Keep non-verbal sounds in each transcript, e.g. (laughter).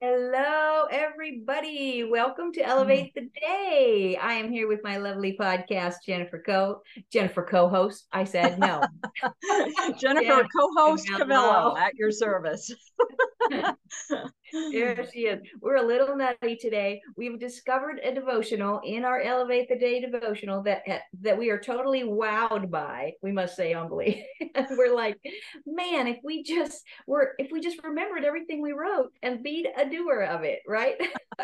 Hello, everybody. Welcome to hmm. Elevate the Day. I am here with my lovely podcast, Jennifer Co. Jennifer co-host. I said no. (laughs) Jennifer co-host Camillo at your service. There (laughs) she is. We're a little nutty today. We've discovered a devotional in our Elevate the Day devotional that eh, that we are totally wowed by. We must say humbly. (laughs) we're like, man, if we just were, if we just remembered everything we wrote and be a doer of it, right? (laughs)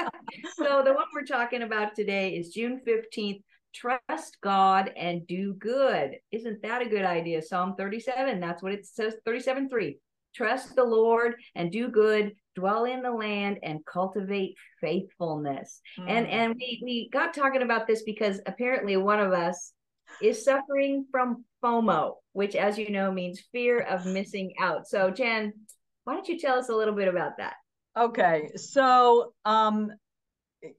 so the one we're talking about today is June fifteenth. Trust God and do good. Isn't that a good idea? Psalm 37. That's what it says, 37 3 trust the Lord and do good, dwell in the land and cultivate faithfulness. Mm. And and we we got talking about this because apparently one of us is suffering from FOMO, which as you know means fear of missing out. So Jen, why don't you tell us a little bit about that? Okay. So um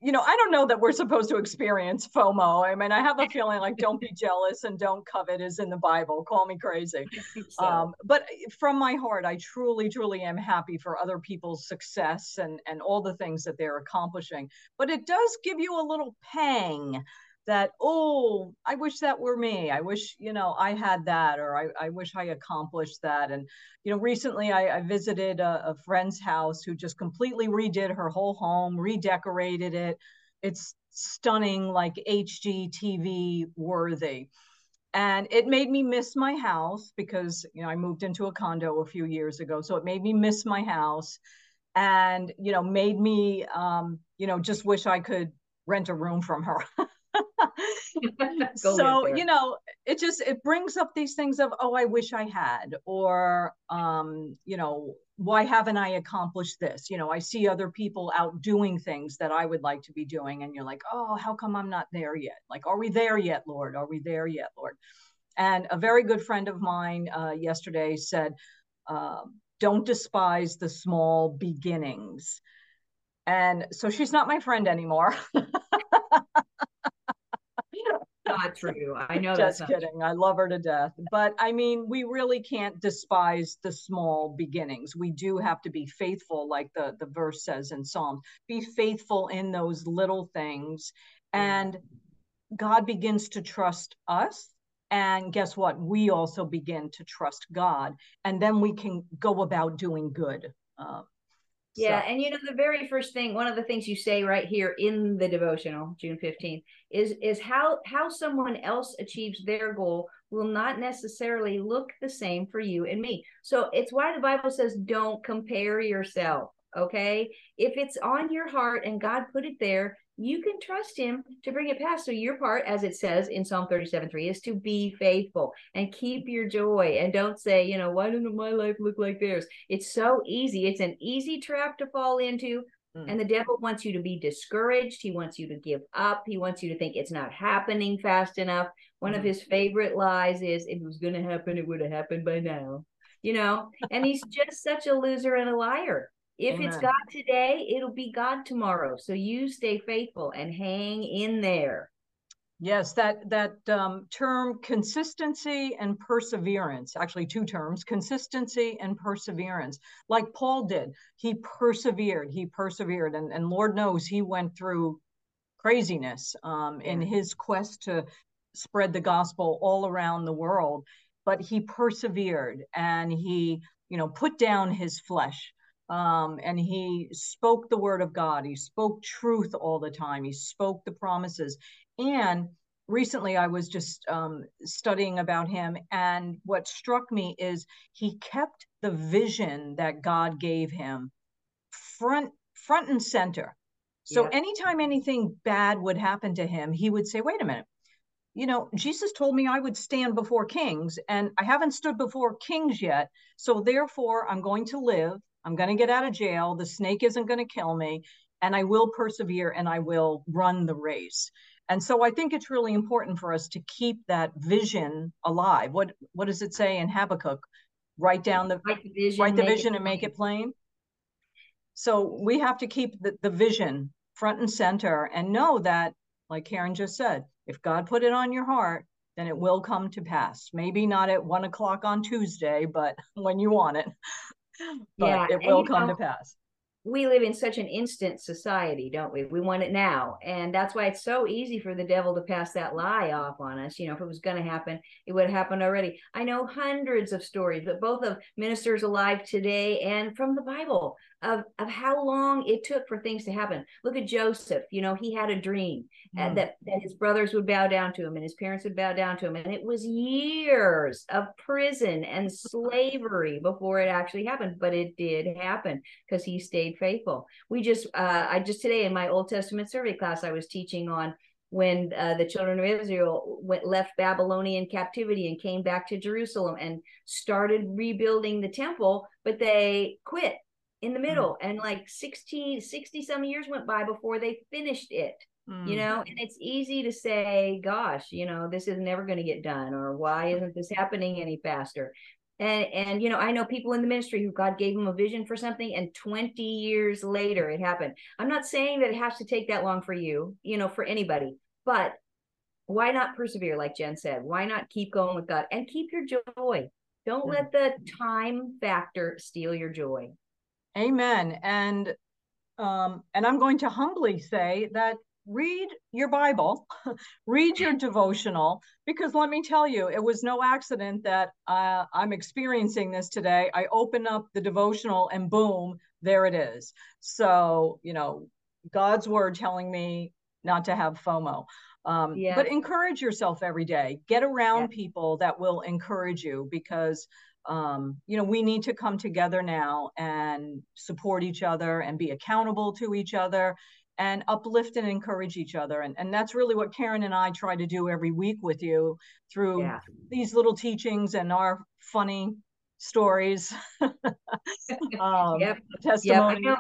you know, I don't know that we're supposed to experience FOMO. I mean, I have a feeling like don't be jealous and don't covet is in the Bible. Call me crazy. (laughs) So. Um, but from my heart, I truly, truly am happy for other people's success and, and all the things that they're accomplishing. But it does give you a little pang that oh i wish that were me. I wish you know i had that or i, I wish i accomplished that. And you know recently i, I visited a, a friend's house who just completely redid her whole home redecorated it. It's stunning like hgtv worthy. And it made me miss my house because you know i moved into a condo a few years ago so it made me miss my house and you know made me um, you know just wish i could rent a room from her (laughs) (laughs) so you know it just it brings up these things of oh i wish i had or um you know why haven't i accomplished this? You know i see other people out doing things that i would like to be doing and you're like oh how come i'm not there yet? Like are we there yet lord? Are we there yet lord? And a very good friend of mine uh, yesterday said uh, don't despise the small beginnings. And so she's not my friend anymore (laughs) not true. I know Just kidding. True. I love her to death. But I mean, we really can't despise the small beginnings. We do have to be faithful, like the, the verse says in Psalms. Be faithful in those little things. And God begins to trust us. And guess what? We also begin to trust God. And then we can go about doing good. Uh, yeah, so. and you know the very first thing, one of the things you say right here in the devotional, June 15th, is is how how someone else achieves their goal will not necessarily look the same for you and me. So it's why the Bible says don't compare yourself, okay? If it's on your heart and God put it there, you can trust him to bring it past. So your part, as it says in Psalm 37, 3, is to be faithful and keep your joy. And don't say, you know, why doesn't my life look like theirs? It's so easy. It's an easy trap to fall into. Mm. And the devil wants you to be discouraged. He wants you to give up. He wants you to think it's not happening fast enough. One mm. of his favorite lies is if it was going to happen, it would have happened by now. You know, and he's just such a loser and a liar. If Amen. it's God today, it'll be God tomorrow. So you stay faithful and hang in there. Yes, that that um, term consistency and perseverance, actually two terms, consistency and perseverance. Like Paul did, he persevered, he persevered, and, and Lord knows he went through craziness um, in his quest to spread the gospel all around the world. But he persevered and he, you know, put down his flesh um, and he spoke the word of God. He spoke truth all the time. He spoke the promises. And recently I was just um, studying about him. And what struck me is he kept the vision that God gave him front, front and center. So yeah. anytime anything bad would happen to him, he would say, wait a minute. You know, Jesus told me I would stand before kings, and I haven't stood before kings yet. So therefore, I'm going to live I'm going to get out of jail. The snake isn't going to kill me. And I will persevere and I will run the race. And so I think it's really important for us to keep that vision alive. What what does it say in Habakkuk? Write down the write the vision, write the vision and make it plain. So we have to keep the, the vision front and center and know that, like Karen just said, if God put it on your heart, then it will come to pass. Maybe not at one o'clock on Tuesday, but (laughs) when you want it. But yeah, it will come to pass. We live in such an instant society, don't we? We want it now. And that's why it's so easy for the devil to pass that lie off on us. You know, if it was going to happen, it would have happened already. I know hundreds of stories, but both of ministers alive today and from the Bible of, of how long it took for things to happen. Look at Joseph. You know, he had a dream mm. that, that his brothers would bow down to him and his parents would bow down to him. And it was years of prison and slavery before it actually happened, but it did happen because he stayed faithful. We just, uh, I just today in my Old Testament survey class, I was teaching on when uh, the children of Israel went left Babylonian captivity and came back to Jerusalem and started rebuilding the temple, but they quit in the middle mm. and like 60 60 some years went by before they finished it mm. you know and it's easy to say gosh you know this is never going to get done or why isn't this happening any faster and and you know i know people in the ministry who god gave them a vision for something and 20 years later it happened. I'm not saying that it has to take that long for you you know for anybody but why not persevere like jen said? Why not keep going with god and keep your joy? Don't let the time factor steal your joy. Amen. And um and i'm going to humbly say that read your Bible, (laughs) read your devotional, because let me tell you, it was no accident that uh, I'm experiencing this today. I open up the devotional and boom, there it is. So, you know, God's word telling me not to have FOMO. Um, yeah. But encourage yourself every day. Get around yeah. people that will encourage you because um, you know, we need to come together now and support each other and be accountable to each other and uplift and encourage each other. And, and that's really what Karen and I try to do every week with you through yeah. these little teachings and our funny stories. (laughs) um, yep. Testimony. Yep.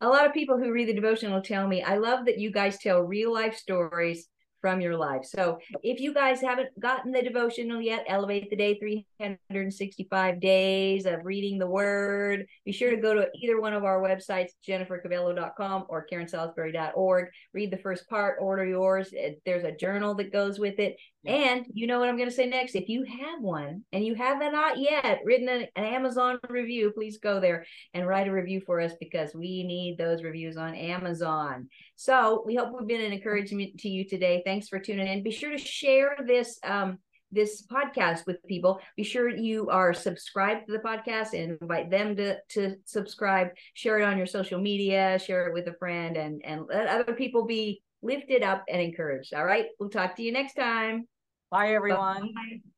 A lot of people who read the devotion will tell me, I love that you guys tell real life stories from your life. So if you guys haven't gotten the devotional yet, Elevate the Day 365 Days of Reading the Word, be sure to go to either one of our websites, jennifercavello.com or karensalisbury.org. Read the first part, order yours. There's a journal that goes with it. And you know what I'm going to say next? If you have one and you have not yet written an, an, Amazon review, please go there and write a review for us because we need those reviews on Amazon. So we hope we've been an encouragement to you today. Thanks for tuning in. Be sure to share this um, this podcast with people. Be sure you are subscribed to the podcast and invite them to to subscribe. Share it on your social media. Share it with a friend and and let other people be lifted up and encouraged. All right. We'll talk to you next time. Bye, everyone. Bye.